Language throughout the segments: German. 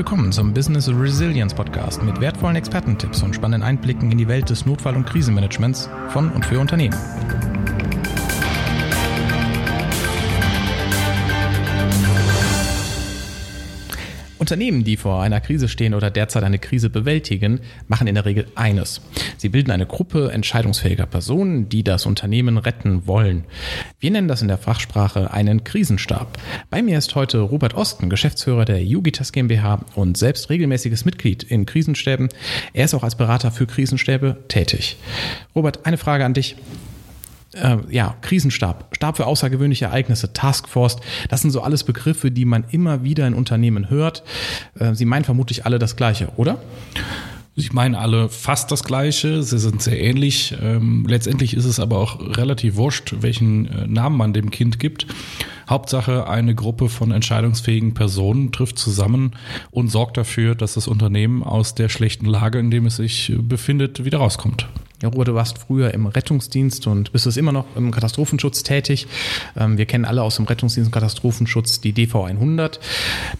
Willkommen zum Business Resilience Podcast mit wertvollen Expertentipps und spannenden Einblicken in die Welt des Notfall- und Krisenmanagements von und für Unternehmen. Unternehmen, die vor einer Krise stehen oder derzeit eine Krise bewältigen, machen in der Regel eines. Sie bilden eine Gruppe entscheidungsfähiger Personen, die das Unternehmen retten wollen. Wir nennen das in der Fachsprache einen Krisenstab. Bei mir ist heute Robert Osten, Geschäftsführer der Jugitas GmbH und selbst regelmäßiges Mitglied in Krisenstäben. Er ist auch als Berater für Krisenstäbe tätig. Robert, eine Frage an dich äh, ja, Krisenstab, Stab für außergewöhnliche Ereignisse, Taskforce, das sind so alles Begriffe, die man immer wieder in Unternehmen hört. Äh, Sie meinen vermutlich alle das Gleiche, oder? Ich meine alle fast das Gleiche, sie sind sehr ähnlich. Ähm, letztendlich ist es aber auch relativ wurscht, welchen äh, Namen man dem Kind gibt. Hauptsache, eine Gruppe von entscheidungsfähigen Personen trifft zusammen und sorgt dafür, dass das Unternehmen aus der schlechten Lage, in dem es sich befindet, wieder rauskommt. Ja, Robert, du warst früher im Rettungsdienst und bist es immer noch im Katastrophenschutz tätig. Ähm, wir kennen alle aus dem Rettungsdienst und Katastrophenschutz die DV 100.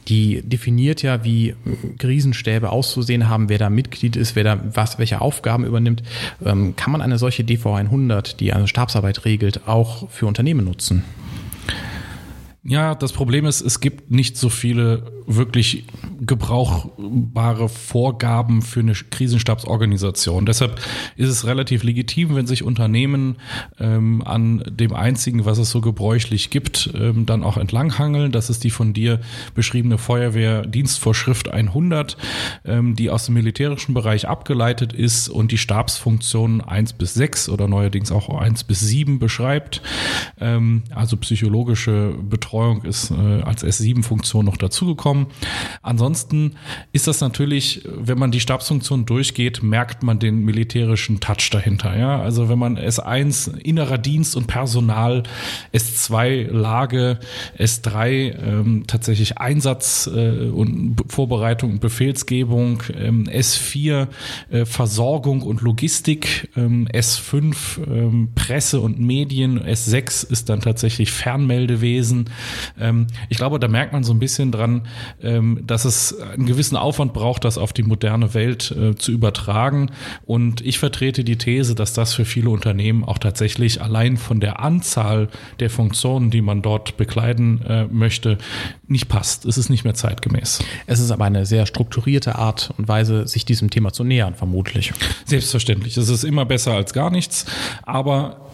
Die definiert ja, wie Krisenstäbe auszusehen haben, wer da Mitglied ist, wer da was, welche Aufgaben übernimmt. Ähm, kann man eine solche DV 100, die eine Stabsarbeit regelt, auch für Unternehmen nutzen? Ja, das Problem ist, es gibt nicht so viele wirklich gebrauchbare Vorgaben für eine Krisenstabsorganisation. Deshalb ist es relativ legitim, wenn sich Unternehmen ähm, an dem einzigen, was es so gebräuchlich gibt, ähm, dann auch entlanghangeln. Das ist die von dir beschriebene Feuerwehrdienstvorschrift 100, ähm, die aus dem militärischen Bereich abgeleitet ist und die Stabsfunktionen 1 bis 6 oder neuerdings auch 1 bis 7 beschreibt. Ähm, also psychologische Betreuung ist äh, als S7-Funktion noch dazugekommen kommen. Ansonsten ist das natürlich, wenn man die Stabsfunktion durchgeht, merkt man den militärischen Touch dahinter. Ja? Also wenn man S1 innerer Dienst und Personal, S2 Lage, S3 ähm, tatsächlich Einsatz äh, und Vorbereitung und Befehlsgebung, ähm, S4 äh, Versorgung und Logistik, ähm, S5 ähm, Presse und Medien, S6 ist dann tatsächlich Fernmeldewesen. Ähm, ich glaube, da merkt man so ein bisschen dran, ähm, dass es einen gewissen Aufwand braucht, das auf die moderne Welt äh, zu übertragen. Und ich vertrete die These, dass das für viele Unternehmen auch tatsächlich allein von der Anzahl der Funktionen, die man dort bekleiden äh, möchte, nicht passt. Es ist nicht mehr zeitgemäß. Es ist aber eine sehr strukturierte Art und Weise, sich diesem Thema zu nähern, vermutlich. Selbstverständlich. Es ist immer besser als gar nichts. Aber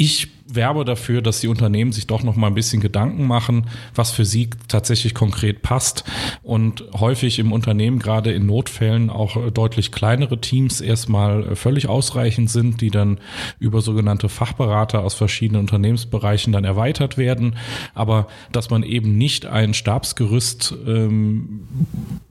ich werbe dafür, dass die Unternehmen sich doch noch mal ein bisschen Gedanken machen, was für sie tatsächlich konkret passt. Und häufig im Unternehmen gerade in Notfällen auch deutlich kleinere Teams erstmal völlig ausreichend sind, die dann über sogenannte Fachberater aus verschiedenen Unternehmensbereichen dann erweitert werden, aber dass man eben nicht ein Stabsgerüst ähm,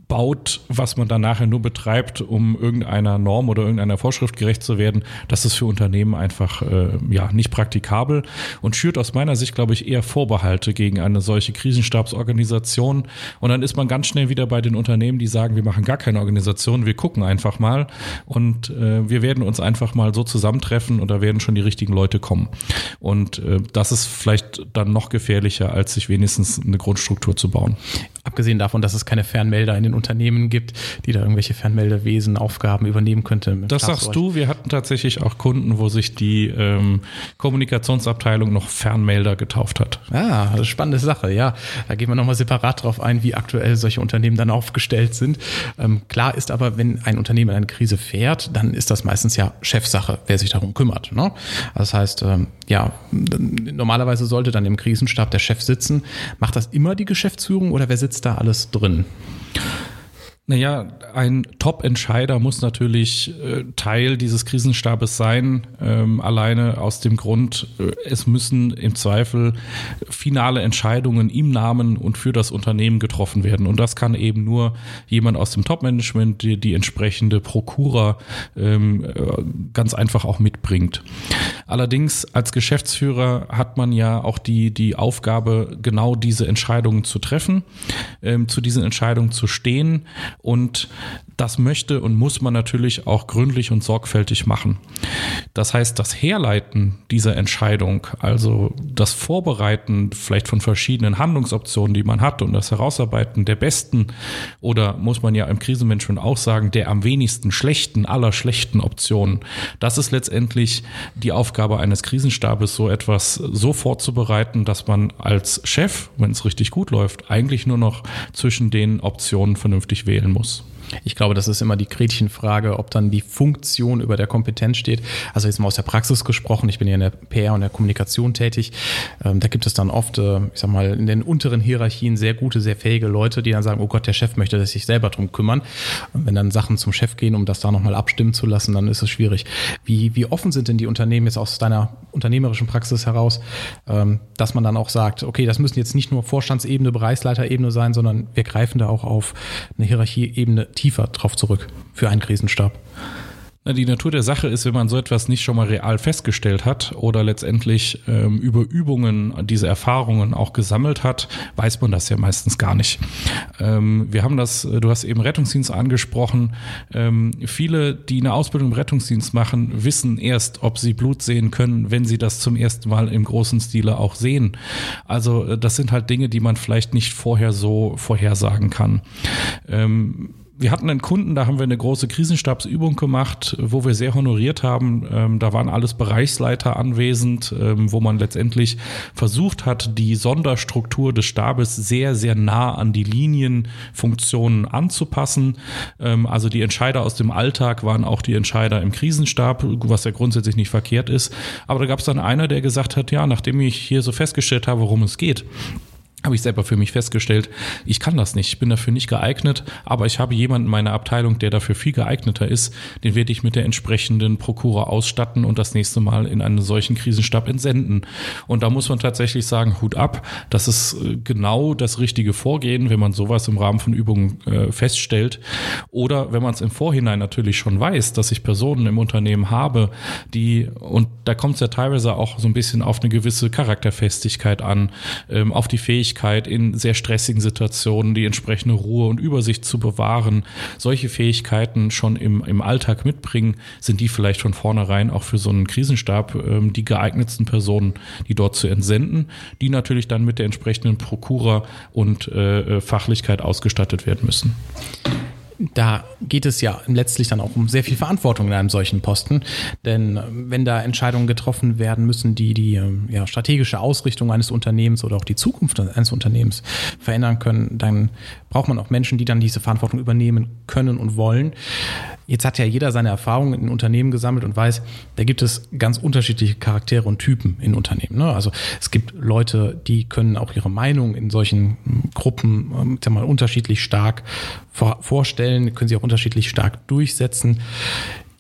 baut, was man dann nachher nur betreibt, um irgendeiner Norm oder irgendeiner Vorschrift gerecht zu werden, das ist für Unternehmen einfach äh, ja nicht praktikabel und schürt aus meiner Sicht, glaube ich, eher Vorbehalte gegen eine solche Krisenstabsorganisation. Und dann ist man ganz schnell wieder bei den Unternehmen, die sagen, wir machen gar keine Organisation, wir gucken einfach mal und äh, wir werden uns einfach mal so zusammentreffen und da werden schon die richtigen Leute kommen. Und äh, das ist vielleicht dann noch gefährlicher, als sich wenigstens eine Grundstruktur zu bauen. Abgesehen davon, dass es keine Fernmelder in den Unternehmen gibt, die da irgendwelche Fernmeldewesen, Aufgaben übernehmen könnte. Das sagst du. Wir hatten tatsächlich auch Kunden, wo sich die ähm, Kommunikationsabteilung noch Fernmelder getauft hat. Ah, das spannende Sache. Ja, da gehen wir nochmal separat drauf ein, wie aktuell solche Unternehmen dann aufgestellt sind. Ähm, klar ist aber, wenn ein Unternehmen in eine Krise fährt, dann ist das meistens ja Chefsache, wer sich darum kümmert. Ne? Das heißt, ähm, ja, normalerweise sollte dann im Krisenstab der Chef sitzen. Macht das immer die Geschäftsführung oder wer sitzt da alles drin? Naja, ein Top-Entscheider muss natürlich äh, Teil dieses Krisenstabes sein, ähm, alleine aus dem Grund, äh, es müssen im Zweifel finale Entscheidungen im Namen und für das Unternehmen getroffen werden. Und das kann eben nur jemand aus dem Top-Management, die, die entsprechende Prokura ähm, äh, ganz einfach auch mitbringt. Allerdings als Geschäftsführer hat man ja auch die, die Aufgabe, genau diese Entscheidungen zu treffen, ähm, zu diesen Entscheidungen zu stehen und Das möchte und muss man natürlich auch gründlich und sorgfältig machen. Das heißt, das Herleiten dieser Entscheidung, also das Vorbereiten vielleicht von verschiedenen Handlungsoptionen, die man hat und das Herausarbeiten der besten oder muss man ja im Krisenmanagement auch sagen, der am wenigsten schlechten aller schlechten Optionen. Das ist letztendlich die Aufgabe eines Krisenstabes, so etwas so vorzubereiten, dass man als Chef, wenn es richtig gut läuft, eigentlich nur noch zwischen den Optionen vernünftig wählen muss. Ich glaube, das ist immer die Gretchenfrage, ob dann die Funktion über der Kompetenz steht. Also jetzt mal aus der Praxis gesprochen, ich bin ja in der PR und der Kommunikation tätig. Ähm, da gibt es dann oft, äh, ich sag mal, in den unteren Hierarchien sehr gute, sehr fähige Leute, die dann sagen, oh Gott, der Chef möchte sich selber drum kümmern. Und wenn dann Sachen zum Chef gehen, um das da nochmal abstimmen zu lassen, dann ist es schwierig. Wie, wie offen sind denn die Unternehmen jetzt aus deiner unternehmerischen Praxis heraus, ähm, dass man dann auch sagt, okay, das müssen jetzt nicht nur Vorstandsebene, Bereichsleiterebene sein, sondern wir greifen da auch auf eine Hierarchieebene tiefer drauf zurück für einen Krisenstab. Die Natur der Sache ist, wenn man so etwas nicht schon mal real festgestellt hat oder letztendlich ähm, über Übungen diese Erfahrungen auch gesammelt hat, weiß man das ja meistens gar nicht. Ähm, wir haben das, du hast eben Rettungsdienst angesprochen. Ähm, viele, die eine Ausbildung im Rettungsdienst machen, wissen erst, ob sie Blut sehen können, wenn sie das zum ersten Mal im großen Stile auch sehen. Also äh, das sind halt Dinge, die man vielleicht nicht vorher so vorhersagen kann. Ähm, wir hatten einen Kunden, da haben wir eine große Krisenstabsübung gemacht, wo wir sehr honoriert haben. Ähm, da waren alles Bereichsleiter anwesend, ähm, wo man letztendlich versucht hat, die Sonderstruktur des Stabes sehr, sehr nah an die Linienfunktionen anzupassen. Ähm, also die Entscheider aus dem Alltag waren auch die Entscheider im Krisenstab, was ja grundsätzlich nicht verkehrt ist. Aber da gab es dann einer, der gesagt hat, ja, nachdem ich hier so festgestellt habe, worum es geht, habe ich selber für mich festgestellt, ich kann das nicht, ich bin dafür nicht geeignet, aber ich habe jemanden in meiner Abteilung, der dafür viel geeigneter ist, den werde ich mit der entsprechenden Prokura ausstatten und das nächste Mal in einen solchen Krisenstab entsenden. Und da muss man tatsächlich sagen, Hut ab, das ist äh, genau das richtige Vorgehen, wenn man sowas im Rahmen von Übungen äh, feststellt. Oder wenn man es im Vorhinein natürlich schon weiß, dass ich Personen im Unternehmen habe, die, und da kommt es ja teilweise auch so ein bisschen auf eine gewisse Charakterfestigkeit an, ähm, auf die Fähigkeit, Fähigkeit, in sehr stressigen Situationen die entsprechende Ruhe und Übersicht zu bewahren, solche Fähigkeiten schon im, im Alltag mitbringen, sind die vielleicht von vornherein auch für so einen Krisenstab ähm, die geeignetsten Personen, die dort zu entsenden, die natürlich dann mit der entsprechenden Prokura und äh, äh Fachlichkeit ausgestattet werden müssen da geht es ja letztlich dann auch um sehr viel Verantwortung in einem solchen Posten. Denn äh, wenn da Entscheidungen getroffen werden müssen, die die ähm, ja, strategische Ausrichtung eines Unternehmens oder auch die Zukunft eines Unternehmens verändern können, dann braucht man auch Menschen, die dann diese Verantwortung übernehmen können und wollen. Jetzt hat ja jeder seine Erfahrungen in Unternehmen gesammelt und weiß, da gibt es ganz unterschiedliche Charaktere und Typen in Unternehmen. Ne? Also es gibt Leute, die können auch ihre Meinung in solchen hm, Gruppen ähm, sag mal, unterschiedlich stark vorstellen, können sie auch unterschiedlich stark durchsetzen.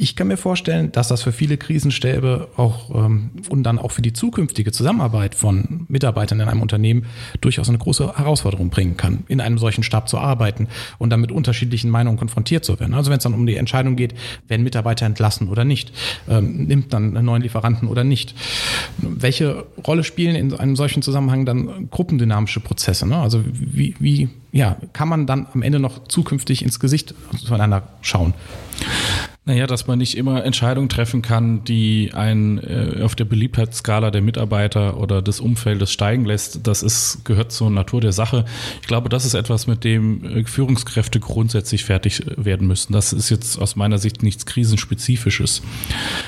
Ich kann mir vorstellen, dass das für viele Krisenstäbe auch ähm, und dann auch für die zukünftige Zusammenarbeit von Mitarbeitern in einem Unternehmen durchaus eine große Herausforderung bringen kann, in einem solchen Stab zu arbeiten und dann mit unterschiedlichen Meinungen konfrontiert zu werden. Also wenn es dann um die Entscheidung geht, werden Mitarbeiter entlassen oder nicht, ähm, nimmt dann einen neuen Lieferanten oder nicht. Welche Rolle spielen in einem solchen Zusammenhang dann gruppendynamische Prozesse? Ne? Also wie, wie ja, kann man dann am Ende noch zukünftig ins Gesicht zueinander schauen? Naja, dass man nicht immer Entscheidungen treffen kann, die einen äh, auf der Beliebtheitsskala der Mitarbeiter oder des Umfeldes steigen lässt, das ist, gehört zur Natur der Sache. Ich glaube, das ist etwas, mit dem äh, Führungskräfte grundsätzlich fertig äh, werden müssen. Das ist jetzt aus meiner Sicht nichts Krisenspezifisches.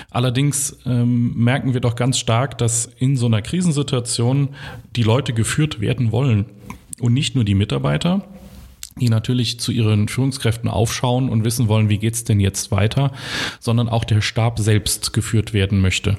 Allerdings ähm, merken wir doch ganz stark, dass in so einer Krisensituation die Leute geführt werden wollen und nicht nur die Mitarbeiter die natürlich zu ihren Führungskräften aufschauen und wissen wollen, wie geht's denn jetzt weiter, sondern auch der Stab selbst geführt werden möchte.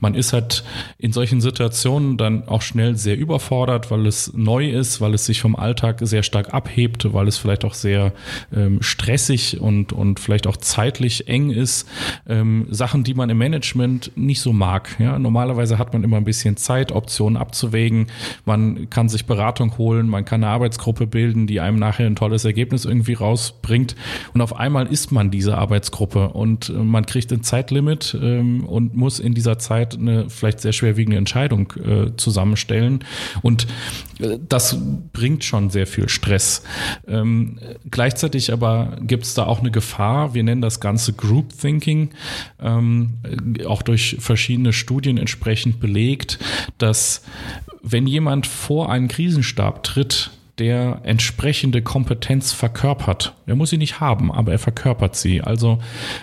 Man ist halt in solchen Situationen dann auch schnell sehr überfordert, weil es neu ist, weil es sich vom Alltag sehr stark abhebt, weil es vielleicht auch sehr ähm, stressig und, und vielleicht auch zeitlich eng ist. Ähm, Sachen, die man im Management nicht so mag. Ja, normalerweise hat man immer ein bisschen Zeit, Optionen abzuwägen. Man kann sich Beratung holen, man kann eine Arbeitsgruppe bilden, die einem nachher einen tolles Ergebnis irgendwie rausbringt. Und auf einmal ist man diese Arbeitsgruppe und äh, man kriegt ein Zeitlimit ähm, und muss in dieser Zeit eine vielleicht sehr schwerwiegende Entscheidung äh, zusammenstellen. Und äh, das bringt schon sehr viel Stress. Ähm, gleichzeitig aber gibt es da auch eine Gefahr. Wir nennen das Ganze Group Thinking, ähm, auch durch verschiedene Studien entsprechend belegt, dass wenn jemand vor einen Krisenstab tritt, der entsprechende Kompetenz verkörpert. Er muss sie nicht haben, aber er verkörpert sie. Also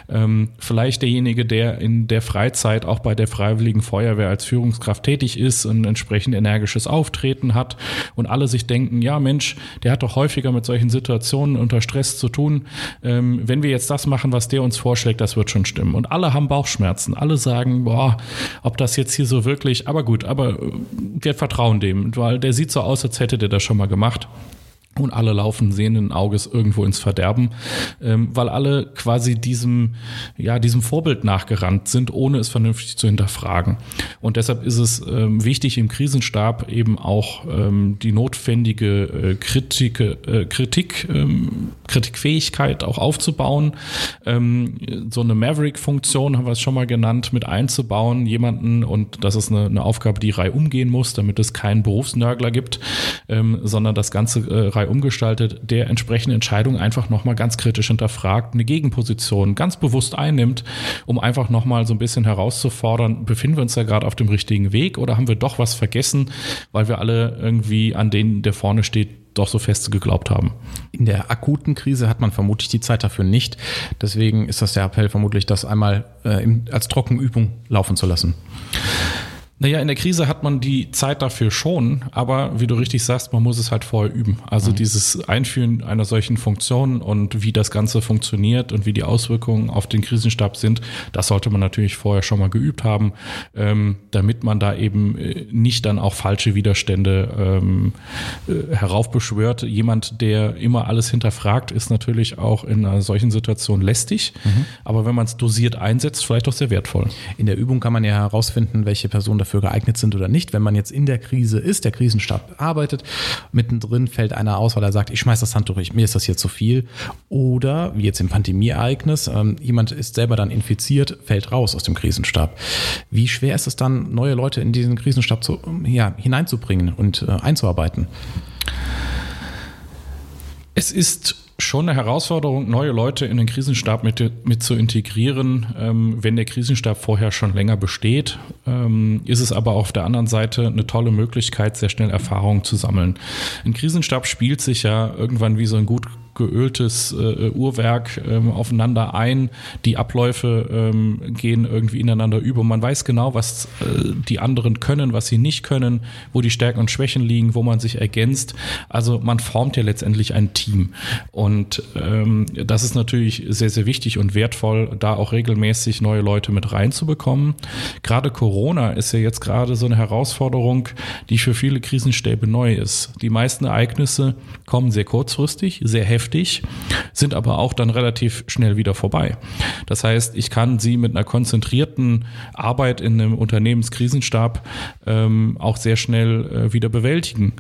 ähm, vielleicht derjenige, der in der Freizeit auch bei der Freiwilligen Feuerwehr als Führungskraft tätig ist und entsprechend energisches Auftreten hat und alle sich denken, ja Mensch, der hat doch häufiger mit solchen Situationen unter Stress zu tun. Ähm, wenn wir jetzt das machen, was der uns vorschlägt, das wird schon stimmen. Und alle haben Bauchschmerzen. Alle sagen, boah, ob das jetzt hier so wirklich, aber gut, aber äh, wir vertrauen dem, weil der sieht so aus, als hätte der das schon mal gemacht gemacht. Und alle laufen sehenden Auges irgendwo ins Verderben, ähm, weil alle quasi diesem, ja, diesem Vorbild nachgerannt sind, ohne es vernünftig zu hinterfragen. Und deshalb ist es ähm, wichtig, im Krisenstab eben auch ähm, die notwendige äh, Kritik, äh, Kritik ähm, Kritikfähigkeit auch aufzubauen. Ähm, so eine Maverick-Funktion haben wir es schon mal genannt, mit einzubauen, jemanden, und das ist eine, eine Aufgabe, die Reihe umgehen muss, damit es keinen Berufsnörgler gibt, ähm, sondern das Ganze äh, frei umgestaltet, der entsprechende Entscheidungen einfach nochmal ganz kritisch hinterfragt, eine Gegenposition ganz bewusst einnimmt, um einfach nochmal so ein bisschen herauszufordern, befinden wir uns da gerade auf dem richtigen Weg oder haben wir doch was vergessen, weil wir alle irgendwie an denen, der vorne steht, doch so fest geglaubt haben. In der akuten Krise hat man vermutlich die Zeit dafür nicht. Deswegen ist das der Appell vermutlich, das einmal äh, als Trockenübung laufen zu lassen. Naja, in der Krise hat man die Zeit dafür schon, aber wie du richtig sagst, man muss es halt vorher üben. Also mhm. dieses Einführen einer solchen Funktion und wie das Ganze funktioniert und wie die Auswirkungen auf den Krisenstab sind, das sollte man natürlich vorher schon mal geübt haben, ähm, damit man da eben äh, nicht dann auch falsche Widerstände ähm, äh, heraufbeschwört. Jemand, der immer alles hinterfragt, ist natürlich auch in einer solchen Situation lästig, mhm. aber wenn man es dosiert einsetzt, vielleicht auch sehr wertvoll. In der Übung kann man ja herausfinden, welche Person dafür dafür geeignet sind oder nicht. Wenn man jetzt in der Krise ist, der Krisenstab arbeitet, mittendrin fällt einer aus, weil er sagt, ich schmeiß das Handtuch, ich, mir ist das hier zu viel. Oder, wie jetzt im Pandemieereignis, ähm, jemand ist selber dann infiziert, fällt raus aus dem Krisenstab. Wie schwer ist es dann, neue Leute in diesen Krisenstab zu, ja, hineinzubringen und äh, einzuarbeiten? Es ist schon eine Herausforderung, neue Leute in den Krisenstab mit, mit zu integrieren. Ähm, wenn der Krisenstab vorher schon länger besteht, ähm, ist es aber auf der anderen Seite eine tolle Möglichkeit, sehr schnell Erfahrungen zu sammeln. Ein Krisenstab spielt sich ja irgendwann wie so ein gut geöltes äh, Uhrwerk ähm, aufeinander ein. Die Abläufe ähm, gehen irgendwie ineinander über. Man weiß genau, was äh, die anderen können, was sie nicht können, wo die Stärken und Schwächen liegen, wo man sich ergänzt. Also man formt ja letztendlich ein Team. Und ähm, das ist natürlich sehr, sehr wichtig und wertvoll, da auch regelmäßig neue Leute mit reinzubekommen. Gerade Corona ist ja jetzt gerade so eine Herausforderung, die für viele Krisenstäbe neu ist. Die meisten Ereignisse kommen sehr kurzfristig, sehr heftig heftig, sind aber auch dann relativ schnell wieder vorbei. Das heißt, ich kann sie mit einer konzentrierten Arbeit in einem Unternehmenskrisenstab ähm, auch sehr schnell äh, wieder bewältigen.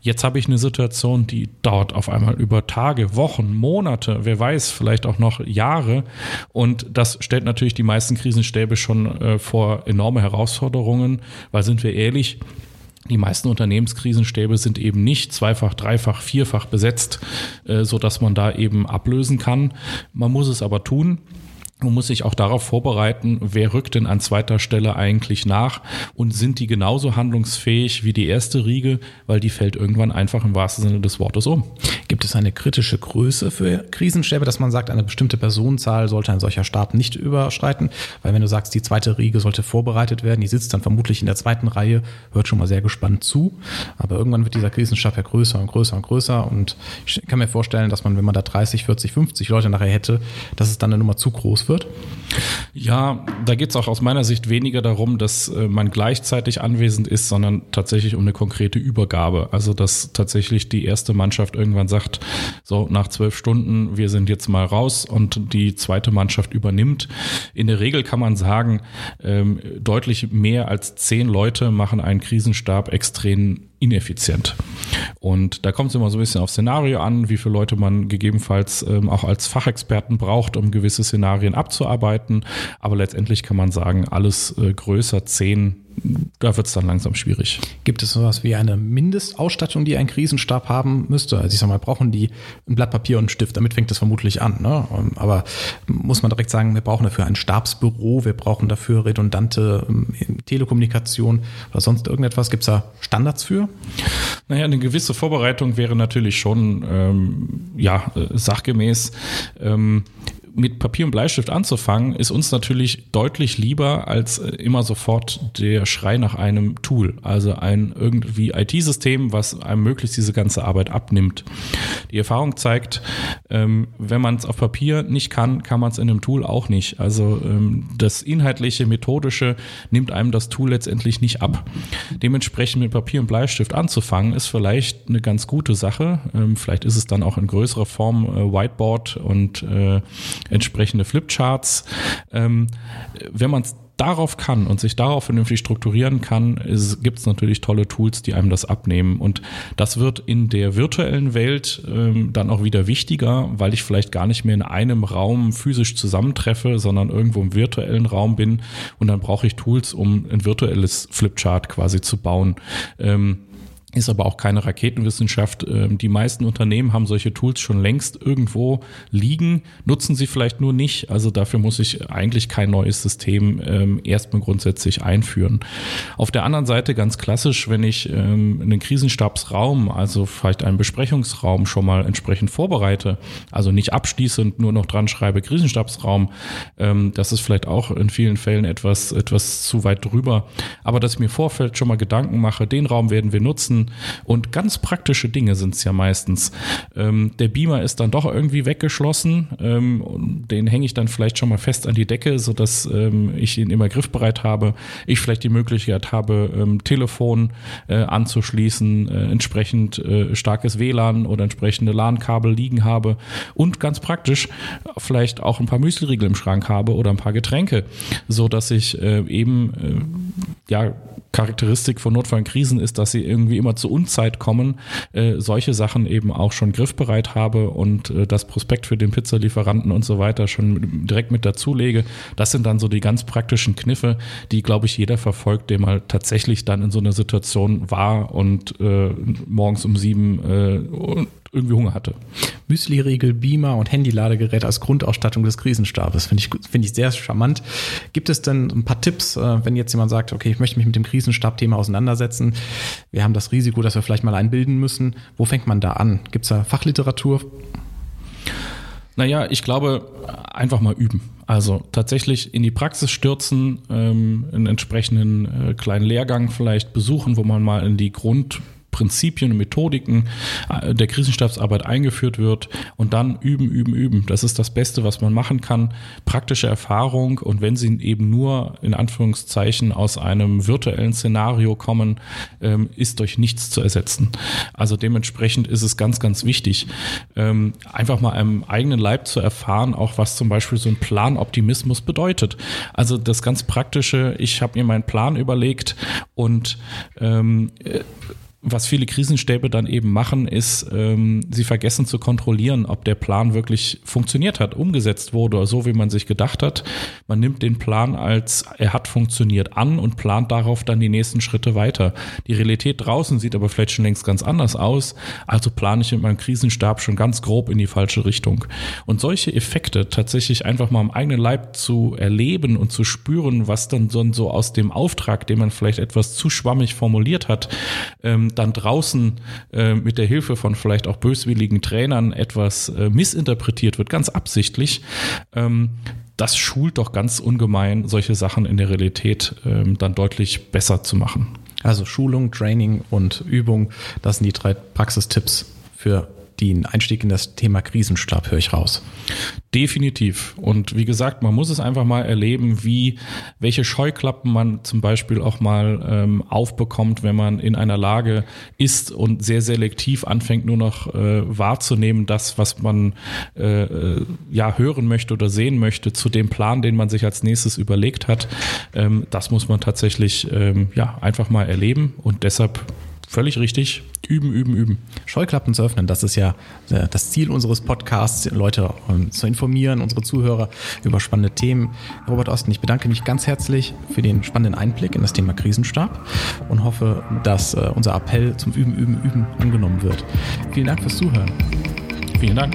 Jetzt habe ich eine Situation, die dauert auf einmal über Tage, Wochen, Monate, wer weiß, vielleicht auch noch Jahre. Und das stellt natürlich die meisten Krisenstäbe schon äh, vor enorme Herausforderungen, weil sind wir ehrlich, die meisten Unternehmenskrisenstäbe sind eben nicht zweifach, dreifach, vierfach besetzt, äh, so dass man da eben ablösen kann. Man muss es aber tun. Man muss sich auch darauf vorbereiten, wer rückt denn an zweiter Stelle eigentlich nach und sind die genauso handlungsfähig wie die erste Riege, weil die fällt irgendwann einfach im wahrsten Sinne des Wortes um. Gibt es eine kritische Größe für Krisenstäbe, dass man sagt, eine bestimmte Personenzahl sollte ein solcher Stab nicht überschreiten? Weil wenn du sagst, die zweite Riege sollte vorbereitet werden, die sitzt dann vermutlich in der zweiten Reihe, hört schon mal sehr gespannt zu, aber irgendwann wird dieser Krisenstab ja größer und größer und größer und ich kann mir vorstellen, dass man, wenn man da 30, 40, 50 Leute nachher hätte, dass es dann eine Nummer zu groß wird? Ja, da geht es auch aus meiner Sicht weniger darum, dass äh, man gleichzeitig anwesend ist, sondern tatsächlich um eine konkrete Übergabe. Also dass tatsächlich die erste Mannschaft irgendwann sagt, so nach zwölf Stunden, wir sind jetzt mal raus und die zweite Mannschaft übernimmt. In der Regel kann man sagen, ähm, deutlich mehr als zehn Leute machen einen Krisenstab extrem ineffizient. Und da kommt es immer so ein bisschen auf Szenario an, wie viele Leute man gegebenenfalls ähm, auch als Fachexperten braucht, um gewisse Szenarien abzuarbeiten. Aber letztendlich kann man sagen, alles äh, größer 10 da wird es dann langsam schwierig. Gibt es sowas wie eine Mindestausstattung, die ein Krisenstab haben müsste? Also ich sag mal, brauchen die ein Blatt Papier und einen Stift? Damit fängt das vermutlich an. Ne? Aber muss man direkt sagen, wir brauchen dafür ein Stabsbüro, wir brauchen dafür redundante ähm, Telekommunikation oder sonst irgendetwas? Gibt es da Standards für? Naja, eine gewisse Vorbereitung wäre natürlich schon ähm, ja, äh, sachgemäß. Ähm, mit Papier und Bleistift anzufangen, ist uns natürlich deutlich lieber als äh, immer sofort der Schrei nach einem Tool, also ein irgendwie IT-System, was einem möglichst diese ganze Arbeit abnimmt. Die Erfahrung zeigt, ähm, wenn man es auf Papier nicht kann, kann man es in einem Tool auch nicht. Also ähm, das inhaltliche, methodische nimmt einem das Tool letztendlich nicht ab. Dementsprechend mit Papier und Bleistift anzufangen, ist vielleicht eine ganz gute Sache. Ähm, vielleicht ist es dann auch in größerer Form äh, Whiteboard und äh, entsprechende Flipcharts. Ähm, wenn man es darauf kann und sich darauf vernünftig strukturieren kann, gibt es natürlich tolle Tools, die einem das abnehmen. Und das wird in der virtuellen Welt ähm, dann auch wieder wichtiger, weil ich vielleicht gar nicht mehr in einem Raum physisch zusammentreffe, sondern irgendwo im virtuellen Raum bin. Und dann brauche ich Tools, um ein virtuelles Flipchart quasi zu bauen. Ähm, ist aber auch keine Raketenwissenschaft. Ähm, die meisten Unternehmen haben solche Tools schon längst irgendwo liegen, nutzen sie vielleicht nur nicht. Also dafür muss ich eigentlich kein neues System ähm, erstmal grundsätzlich einführen. Auf der anderen Seite ganz klassisch, wenn ich ähm, einen Krisenstabsraum, also vielleicht einen Besprechungsraum schon mal entsprechend vorbereite, also nicht abschließend nur noch dran schreibe Krisenstabsraum, das ist vielleicht auch in vielen Fällen etwas, etwas zu weit drüber. Aber dass ich mir Vorfeld schon mal Gedanken mache, den Raum werden wir nutzen, und ganz praktische Dinge sind es ja meistens. Ähm, der Beamer ist dann doch irgendwie weggeschlossen. Ähm, den hänge ich dann vielleicht schon mal fest an die Decke, sodass ähm, ich ihn immer griffbereit habe. Ich vielleicht die Möglichkeit habe, ähm, Telefon äh, anzuschließen, äh, entsprechend äh, starkes WLAN oder entsprechende LAN-Kabel liegen habe und ganz praktisch vielleicht auch ein paar Müsliriegel im Schrank habe oder ein paar Getränke, so dass ich äh, eben äh, ja Charakteristik von Notfall und Krisen ist, dass sie irgendwie immer zu Unzeit kommen, äh, solche Sachen eben auch schon griffbereit habe und äh, das Prospekt für den Pizzalieferanten und so weiter schon direkt mit dazulege. Das sind dann so die ganz praktischen Kniffe, die, glaube ich, jeder verfolgt, der mal tatsächlich dann in so einer Situation war und äh, morgens um sieben äh, irgendwie Hunger hatte. Müsli-Riegel, Beamer und Handy-Ladegerät als Grundausstattung des Krisenstabes. Finde ich, finde ich sehr charmant. Gibt es denn ein paar Tipps, äh, wenn jetzt jemand sagt, okay, ich möchte mich mit dem Krisenstab-Thema auseinandersetzen. Wir haben das Risiko, dass wir vielleicht mal einen bilden müssen. Wo fängt man da an? Gibt es da Fachliteratur? Naja, ich glaube, einfach mal üben. Also tatsächlich in die Praxis stürzen, ähm, einen entsprechenden äh, kleinen Lehrgang vielleicht besuchen, wo man mal in die Grund Prinzipien und Methodiken äh, der Krisenstabsarbeit eingeführt wird und dann üben, üben, üben. Das ist das Beste, was man machen kann. Praktische Erfahrung und wenn sie eben nur in Anführungszeichen aus einem virtuellen Szenario kommen, ähm, ist durch nichts zu ersetzen. Also dementsprechend ist es ganz, ganz wichtig, ähm, einfach mal am eigenen Leib zu erfahren, auch was zum Beispiel so ein Planoptimismus bedeutet. Also das ganz Praktische, ich habe mir meinen Plan überlegt und ähm, äh, was viele Krisenstäbe dann eben machen, ist, ähm, sie vergessen zu kontrollieren, ob der Plan wirklich funktioniert hat, umgesetzt wurde, so wie man sich gedacht hat. Man nimmt den Plan als er hat funktioniert an und plant darauf dann die nächsten Schritte weiter. Die Realität draußen sieht aber vielleicht schon längst ganz anders aus, also plane ich mit meinem Krisenstab schon ganz grob in die falsche Richtung. Und solche Effekte tatsächlich einfach mal am eigenen Leib zu erleben und zu spüren, was dann so aus dem Auftrag, den man vielleicht etwas zu schwammig formuliert hat, ähm, dann draußen äh, mit der Hilfe von vielleicht auch böswilligen Trainern etwas äh, missinterpretiert wird, ganz absichtlich, ähm, das schult doch ganz ungemein, solche Sachen in der Realität ähm, dann deutlich besser zu machen. Also Schulung, Training und Übung, das sind die drei Praxistipps für den Einstieg in das Thema Krisenstab höre ich raus. Definitiv. Und wie gesagt, man muss es einfach mal erleben, wie welche Scheuklappen man zum Beispiel auch mal ähm, aufbekommt, wenn man in einer Lage ist und sehr selektiv anfängt, nur noch äh, wahrzunehmen, das, was man äh, äh, ja hören möchte oder sehen möchte, zu dem Plan, den man sich als nächstes überlegt hat. Ähm, das muss man tatsächlich ähm, ja einfach mal erleben und deshalb Völlig richtig. Üben, üben, üben. Scheuklappen zu öffnen, das ist ja äh, das Ziel unseres Podcasts, Leute ähm, zu informieren, unsere Zuhörer über spannende Themen. Robert Osten, ich bedanke mich ganz herzlich für den spannenden Einblick in das Thema Krisenstab und hoffe, dass äh, unser Appell zum Üben, Üben, Üben angenommen wird. Vielen Dank fürs Zuhören. Vielen Dank.